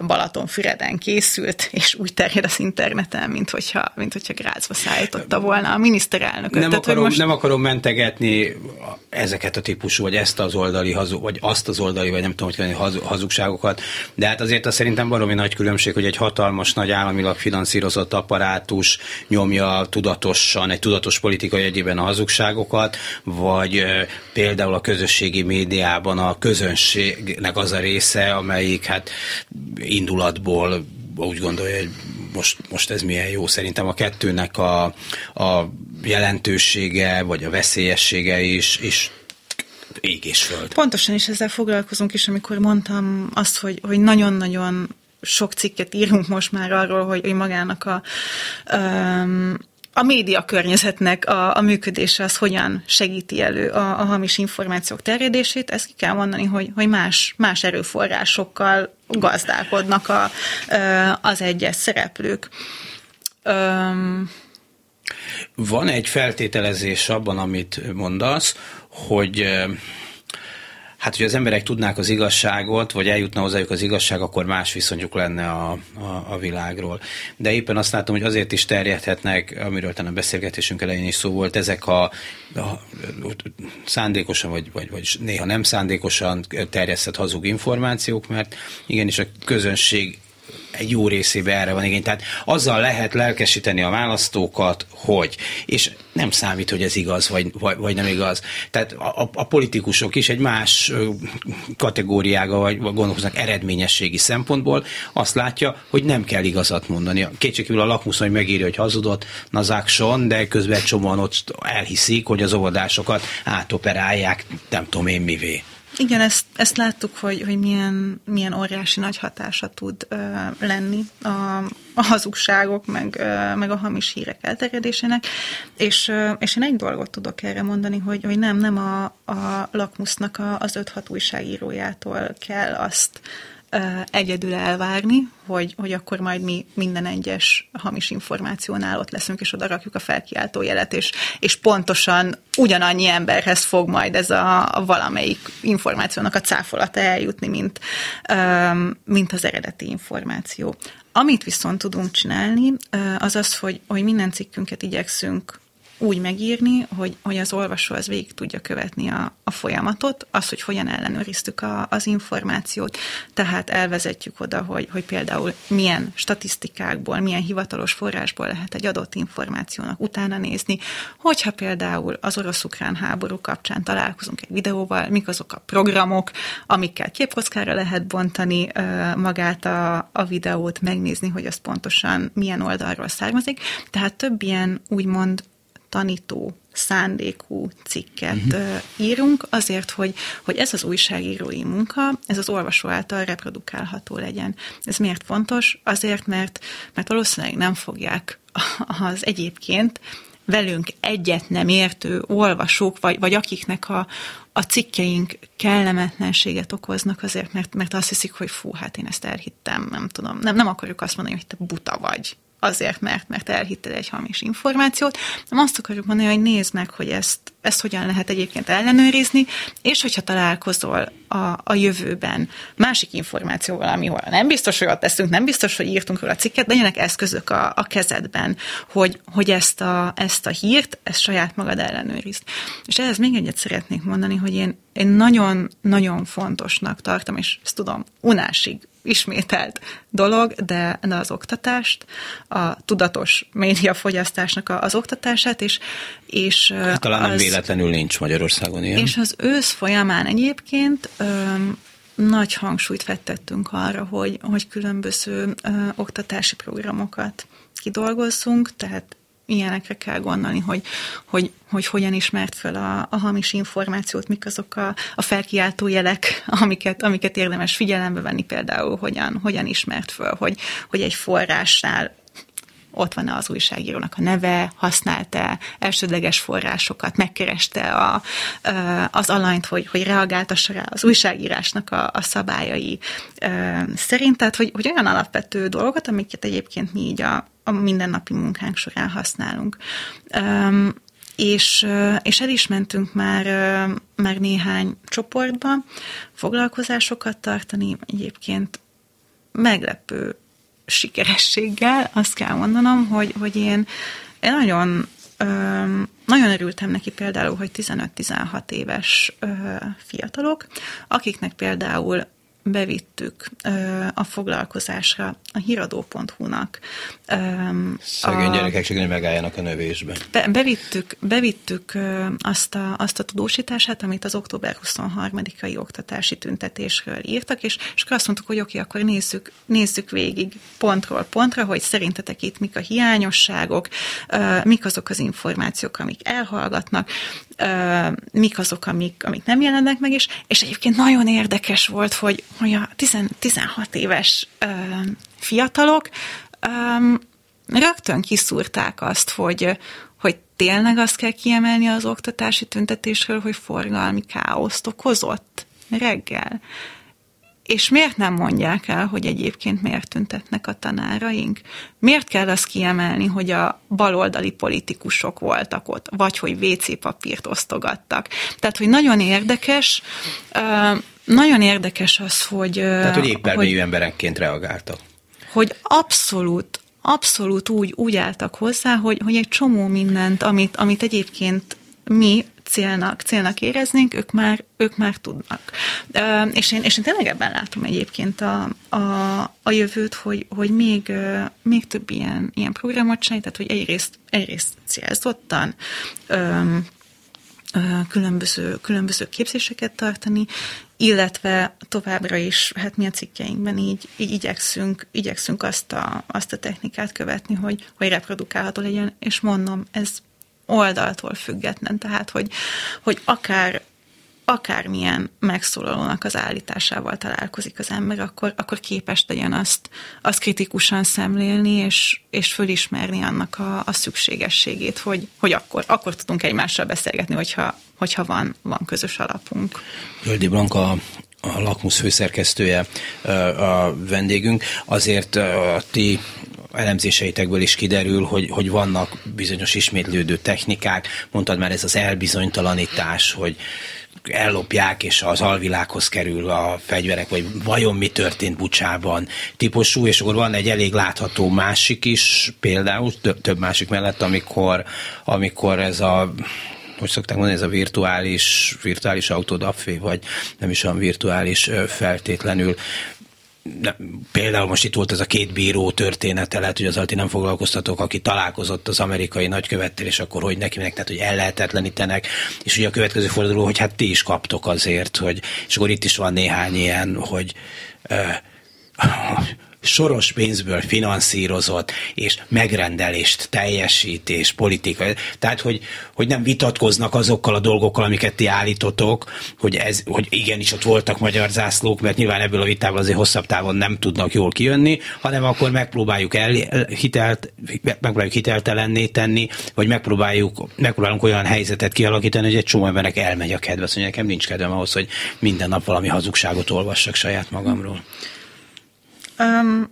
Balatonfüreden készült, és úgy terjed az interneten, mint hogyha, mint hogyha Grácsba szállította volna a miniszterelnök. Nem, Tehát, akarom, most... nem akarom mentegetni ezeket a típusú, vagy ezt az oldali, hazug, vagy azt az oldali, vagy nem tudom, hogy haz, hazugságokat, de hát azért az szerintem baromi nagy különbség, hogy egy hatalmas, nagy államilag finanszírozott apparátus nyomja tudatosan, egy tudatos politikai egyében a hazugságokat, vagy például a közösségi médiában a közönségnek az a része, amelyik hát indulatból úgy gondolja, hogy most, most ez milyen jó. Szerintem a kettőnek a, a jelentősége, vagy a veszélyessége is, is ég és föld. Pontosan is ezzel foglalkozunk is, amikor mondtam azt, hogy, hogy nagyon-nagyon sok cikket írunk most már arról, hogy, hogy magának a, um, a média környezetnek a, a működése az hogyan segíti elő a, a hamis információk terjedését, ezt ki kell mondani, hogy, hogy más, más erőforrásokkal gazdálkodnak a, az egyes szereplők. Van egy feltételezés abban, amit mondasz, hogy Hát, hogy az emberek tudnák az igazságot, vagy eljutna hozzájuk az igazság, akkor más viszonyuk lenne a, a, a világról. De éppen azt látom, hogy azért is terjedhetnek, amiről talán a beszélgetésünk elején is szó volt, ezek a, a szándékosan, vagy, vagy, vagy néha nem szándékosan terjesztett hazug információk, mert igenis a közönség egy jó részében erre van igény. Tehát azzal lehet lelkesíteni a választókat, hogy, és nem számít, hogy ez igaz, vagy, vagy, vagy nem igaz. Tehát a, a politikusok is egy más kategóriága, vagy gondolkoznak eredményességi szempontból, azt látja, hogy nem kell igazat mondani. Kétségkívül a lakmusz, hogy megírja, hogy hazudott, nazák de közben csomóan ott elhiszik, hogy az óvodásokat átoperálják, nem tudom én mivé. Igen, ezt, ezt láttuk, hogy, hogy milyen, milyen óriási nagy hatása tud ö, lenni a, a hazugságok, meg, ö, meg a hamis hírek elterjedésének, és, ö, és én egy dolgot tudok erre mondani, hogy, hogy nem, nem a, a lakmusznak a, az 5-6 újságírójától kell azt egyedül elvárni, hogy, hogy akkor majd mi minden egyes hamis információnál ott leszünk, és oda rakjuk a felkiáltó jelet, és, és pontosan ugyanannyi emberhez fog majd ez a, a valamelyik információnak a cáfolata eljutni, mint, mint az eredeti információ. Amit viszont tudunk csinálni, az az, hogy, hogy minden cikkünket igyekszünk úgy megírni, hogy, hogy az olvasó az végig tudja követni a, a folyamatot, az, hogy hogyan ellenőriztük a, az információt. Tehát elvezetjük oda, hogy, hogy például milyen statisztikákból, milyen hivatalos forrásból lehet egy adott információnak utána nézni, hogyha például az orosz-ukrán háború kapcsán találkozunk egy videóval, mik azok a programok, amikkel képkockára lehet bontani magát a, a videót, megnézni, hogy az pontosan milyen oldalról származik. Tehát több ilyen úgymond tanító szándékú cikket uh-huh. írunk, azért, hogy, hogy ez az újságírói munka, ez az olvasó által reprodukálható legyen. Ez miért fontos? Azért, mert, mert valószínűleg nem fogják az egyébként velünk egyet nem értő olvasók, vagy, vagy akiknek a, a cikkeink kellemetlenséget okoznak azért, mert, mert azt hiszik, hogy fú, hát én ezt elhittem, nem tudom, nem, nem akarjuk azt mondani, hogy te buta vagy, azért, mert, mert elhitted egy hamis információt, nem azt akarjuk mondani, hogy nézd meg, hogy ezt, ezt hogyan lehet egyébként ellenőrizni, és hogyha találkozol a, a jövőben másik információval, amihol nem biztos, hogy ott teszünk, nem biztos, hogy írtunk róla cikket, legyenek eszközök a, a kezedben, hogy, hogy ezt, a, ezt a hírt, ezt saját magad ellenőrizd. És ehhez még egyet szeretnék mondani, hogy én, én nagyon-nagyon fontosnak tartom, és ezt tudom unásig ismételt dolog, de, az oktatást, a tudatos médiafogyasztásnak az oktatását, és, és hát, talán az, nem véletlenül nincs Magyarországon ilyen. És az ősz folyamán egyébként öm, nagy hangsúlyt fettettünk arra, hogy, hogy különböző ö, oktatási programokat kidolgozzunk, tehát ilyenekre kell gondolni, hogy, hogy, hogy hogyan ismert fel a, a hamis információt, mik azok a, a felkiáltó jelek, amiket, amiket érdemes figyelembe venni, például hogyan, hogyan ismert föl, hogy, hogy egy forrásnál ott van az újságírónak a neve, használta elsődleges forrásokat, megkereste a, az alanyt, hogy, hogy reagáltassa rá az újságírásnak a, a szabályai szerint, tehát hogy, hogy olyan alapvető dolgokat, amiket egyébként mi így a, a mindennapi munkánk során használunk. És, és el is mentünk már, már néhány csoportba foglalkozásokat tartani, egyébként meglepő sikerességgel, azt kell mondanom, hogy, hogy én, én nagyon nagyon örültem neki például, hogy 15-16 éves fiatalok, akiknek például bevittük a foglalkozásra a híradó.hu-nak. Szegény a, gyerekek csak megálljanak a növésbe. Be, bevittük, bevittük azt a, azt a tudósítását, amit az október 23-ai oktatási tüntetésről írtak, és, és azt mondtuk, hogy oké, akkor nézzük, nézzük végig pontról pontra, hogy szerintetek itt mik a hiányosságok, mik azok az információk, amik elhallgatnak, mik azok, amik, amik nem jelennek meg, és, és egyébként nagyon érdekes volt, hogy, hogy a 10, 16 éves fiatalok rögtön kiszúrták azt, hogy, hogy tényleg azt kell kiemelni az oktatási tüntetésről, hogy forgalmi káoszt okozott reggel. És miért nem mondják el, hogy egyébként miért tüntetnek a tanáraink? Miért kell azt kiemelni, hogy a baloldali politikusok voltak ott, vagy hogy WC papírt osztogattak? Tehát, hogy nagyon érdekes, nagyon érdekes az, hogy... Tehát, hogy éppen emberekként reagáltak. Hogy abszolút, abszolút úgy, úgy álltak hozzá, hogy, hogy egy csomó mindent, amit, amit egyébként mi célnak, célnak éreznénk, ők már, ők már tudnak. És én, és én tényleg ebben látom egyébként a, a, a jövőt, hogy, hogy még, még több ilyen, ilyen programot csinálni, tehát hogy egyrészt, egyrészt célzottan különböző, különböző képzéseket tartani, illetve továbbra is, hát mi a cikkeinkben így, így igyekszünk, igyekszünk azt a, azt a technikát követni, hogy, hogy reprodukálható legyen, és mondom, ez oldaltól független, tehát hogy, hogy akár akármilyen megszólalónak az állításával találkozik az ember, akkor, akkor képes legyen azt, azt kritikusan szemlélni, és, és fölismerni annak a, a szükségességét, hogy, hogy akkor, akkor tudunk egymással beszélgetni, hogyha, hogyha van, van közös alapunk. Zöldi Blanka, a Lakmus főszerkesztője a vendégünk. Azért a ti elemzéseitekből is kiderül, hogy, hogy vannak bizonyos ismétlődő technikák, mondtad már ez az elbizonytalanítás, hogy ellopják, és az alvilághoz kerül a fegyverek, vagy vajon mi történt Bucsában típusú, és akkor van egy elég látható másik is, például több másik mellett, amikor, amikor ez a hogy szokták mondani, ez a virtuális, virtuális autodafé, vagy nem is olyan virtuális feltétlenül de például most itt volt ez a két bíró története, lehet, hogy az ti nem foglalkoztatok, aki találkozott az amerikai nagykövettel, és akkor hogy neki meg, tehát hogy ellehetetlenítenek, és ugye a következő forduló, hogy hát ti is kaptok azért, hogy, és akkor itt is van néhány ilyen, hogy uh, soros pénzből finanszírozott, és megrendelést teljesít, és politika. Tehát, hogy, hogy nem vitatkoznak azokkal a dolgokkal, amiket ti állítotok, hogy, ez, hogy igenis ott voltak magyar zászlók, mert nyilván ebből a vitából azért hosszabb távon nem tudnak jól kijönni, hanem akkor megpróbáljuk el, hitelt, megpróbáljuk hiteltelenné tenni, vagy megpróbáljuk, megpróbálunk olyan helyzetet kialakítani, hogy egy csomó embernek elmegy a kedve. Szóval nekem nincs kedvem ahhoz, hogy minden nap valami hazugságot olvassak saját magamról. Um,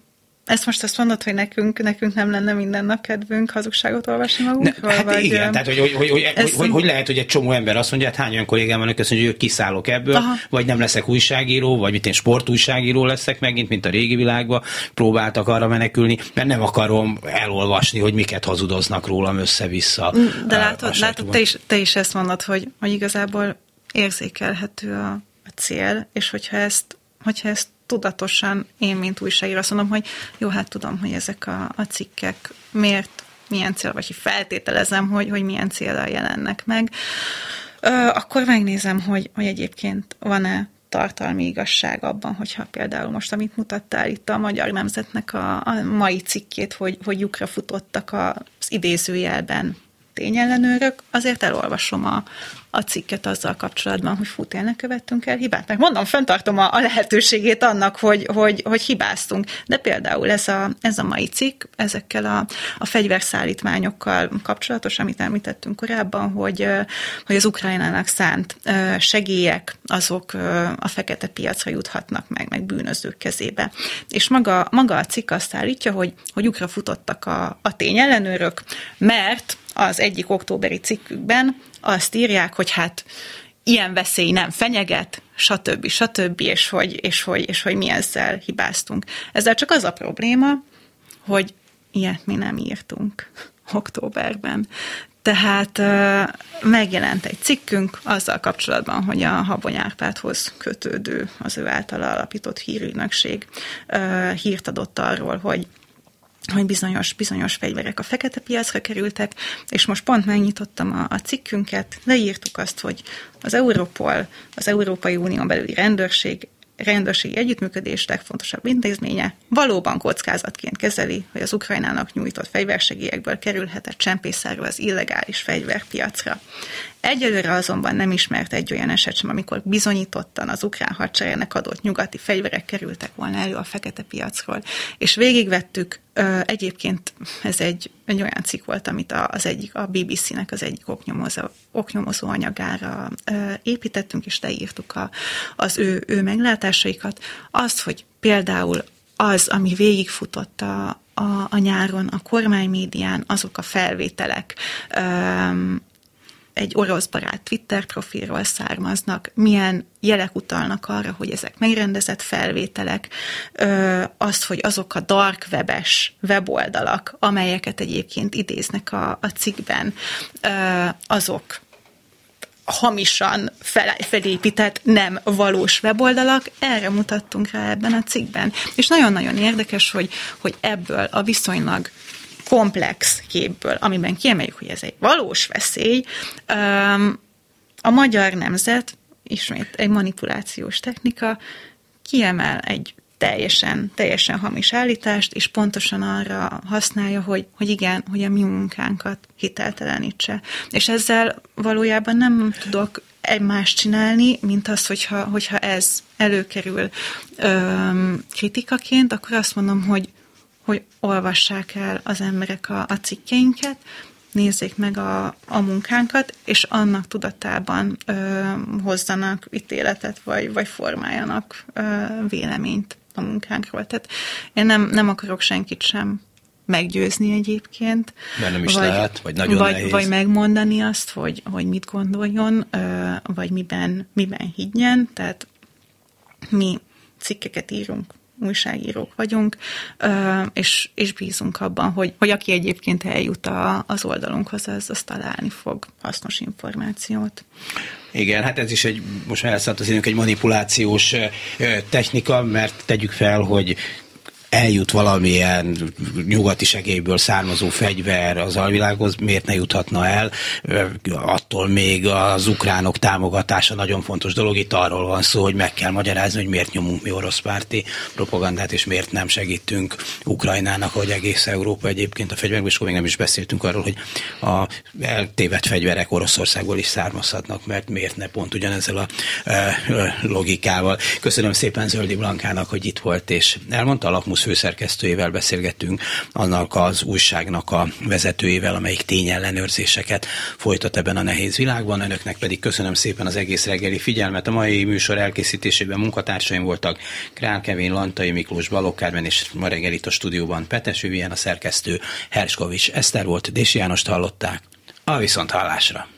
ezt most azt mondod, hogy nekünk, nekünk nem lenne minden nap kedvünk hazugságot olvasni magunkról? Ne, hát vagy, igen, tehát hogy hogy, hogy, hogy, hogy, hogy, hogy, lehet, hogy egy csomó ember azt mondja, hát hány olyan kollégám van, aki azt mondja, hogy kiszállok ebből, Aha. vagy nem leszek újságíró, vagy mint én sportújságíró leszek megint, mint a régi világban, próbáltak arra menekülni, mert nem akarom elolvasni, hogy miket hazudoznak rólam össze-vissza. De látod, látod te, is, te is ezt mondod, hogy, hogy igazából érzékelhető a, a cél, és hogyha ezt, hogyha ezt tudatosan én, mint újságíró azt mondom, hogy jó, hát tudom, hogy ezek a, a cikkek miért, milyen cél, vagy feltételezem, hogy, hogy milyen célral jelennek meg, ö, akkor megnézem, hogy, hogy egyébként van-e tartalmi igazság abban, hogyha például most, amit mutattál itt a Magyar Nemzetnek a, a mai cikkét, hogy, hogy lyukra futottak az idézőjelben tényellenőrök, azért elolvasom a, a cikket azzal kapcsolatban, hogy fú, tényleg követtünk el hibát. Meg mondom, fenntartom a, a lehetőségét annak, hogy, hogy, hogy hibáztunk. De például ez a, ez a mai cikk, ezekkel a, a fegyverszállítmányokkal kapcsolatos, amit említettünk korábban, hogy, hogy az Ukrajnának szánt segélyek, azok a fekete piacra juthatnak meg, meg bűnözők kezébe. És maga, maga a cikk azt állítja, hogy, hogy ukra futottak a, a tényellenőrök, mert az egyik októberi cikkükben azt írják, hogy hát ilyen veszély nem fenyeget, stb. stb. és hogy, és hogy, és hogy mi ezzel hibáztunk. Ezzel csak az a probléma, hogy ilyet mi nem írtunk októberben. Tehát megjelent egy cikkünk azzal kapcsolatban, hogy a Habony Árpádhoz kötődő, az ő által alapított hírügynökség hírt adott arról, hogy hogy bizonyos, bizonyos fegyverek a fekete piacra kerültek, és most pont megnyitottam a, a cikkünket, leírtuk azt, hogy az Europol, az Európai Unión belüli rendőrség rendőrségi együttműködés legfontosabb intézménye valóban kockázatként kezeli, hogy az Ukrajnának nyújtott fegyversegélyekből kerülhetett csempészáró az illegális fegyverpiacra. Egyelőre azonban nem ismert egy olyan eset sem, amikor bizonyítottan az ukrán hadseregnek adott nyugati fegyverek kerültek volna elő a fekete piacról. És végigvettük, egyébként ez egy, egy olyan cikk volt, amit az egyik, a BBC-nek az egyik oknyomozó, oknyomozó anyagára építettünk, és leírtuk a, az ő, ő meglátásaikat. Az, hogy például az, ami végigfutott a, a, a nyáron a kormánymédián, azok a felvételek, egy orosz barát Twitter profilról származnak, milyen jelek utalnak arra, hogy ezek megrendezett felvételek, azt, hogy azok a dark webes weboldalak, amelyeket egyébként idéznek a, a cikkben, azok hamisan fel, felépített, nem valós weboldalak, erre mutattunk rá ebben a cikkben. És nagyon-nagyon érdekes, hogy, hogy ebből a viszonylag komplex képből, amiben kiemeljük, hogy ez egy valós veszély, a magyar nemzet, ismét egy manipulációs technika, kiemel egy teljesen, teljesen hamis állítást, és pontosan arra használja, hogy, hogy igen, hogy a mi munkánkat hiteltelenítse. És ezzel valójában nem tudok egy más csinálni, mint az, hogyha, hogyha ez előkerül öm, kritikaként, akkor azt mondom, hogy hogy olvassák el az emberek a, a cikkeinket, nézzék meg a, a munkánkat, és annak tudatában ö, hozzanak ítéletet, vagy, vagy formáljanak ö, véleményt a munkánkról. Tehát én nem, nem akarok senkit sem meggyőzni egyébként. De nem is vagy, lehet, vagy nagyon vagy, nehéz. Vagy megmondani azt, hogy, hogy mit gondoljon, vagy miben, miben higgyen. Tehát mi cikkeket írunk, újságírók vagyunk, és, és bízunk abban, hogy, hogy aki egyébként eljut a, az oldalunkhoz, az, az találni fog hasznos információt. Igen, hát ez is egy, most már elszállt az egy manipulációs technika, mert tegyük fel, hogy eljut valamilyen nyugati segélyből származó fegyver az alvilághoz, miért ne juthatna el? Attól még az ukránok támogatása nagyon fontos dolog. Itt arról van szó, hogy meg kell magyarázni, hogy miért nyomunk mi orosz párti propagandát, és miért nem segítünk Ukrajnának, hogy egész Európa egyébként a fegyverekből, és akkor még nem is beszéltünk arról, hogy a eltévedt fegyverek Oroszországból is származhatnak, mert miért ne pont ugyanezzel a logikával. Köszönöm szépen Zöldi Blankának, hogy itt volt, és elmondta a Lakmus főszerkesztőjével beszélgettünk, annak az újságnak a vezetőjével, amelyik tényellenőrzéseket folytat ebben a nehéz világban. Önöknek pedig köszönöm szépen az egész reggeli figyelmet. A mai műsor elkészítésében munkatársaim voltak Král Kevin, Lantai Miklós, Balogh és ma reggel a stúdióban Petes Vivien, a szerkesztő Herskovics Eszter volt, Dési Jánost hallották. A viszont hallásra!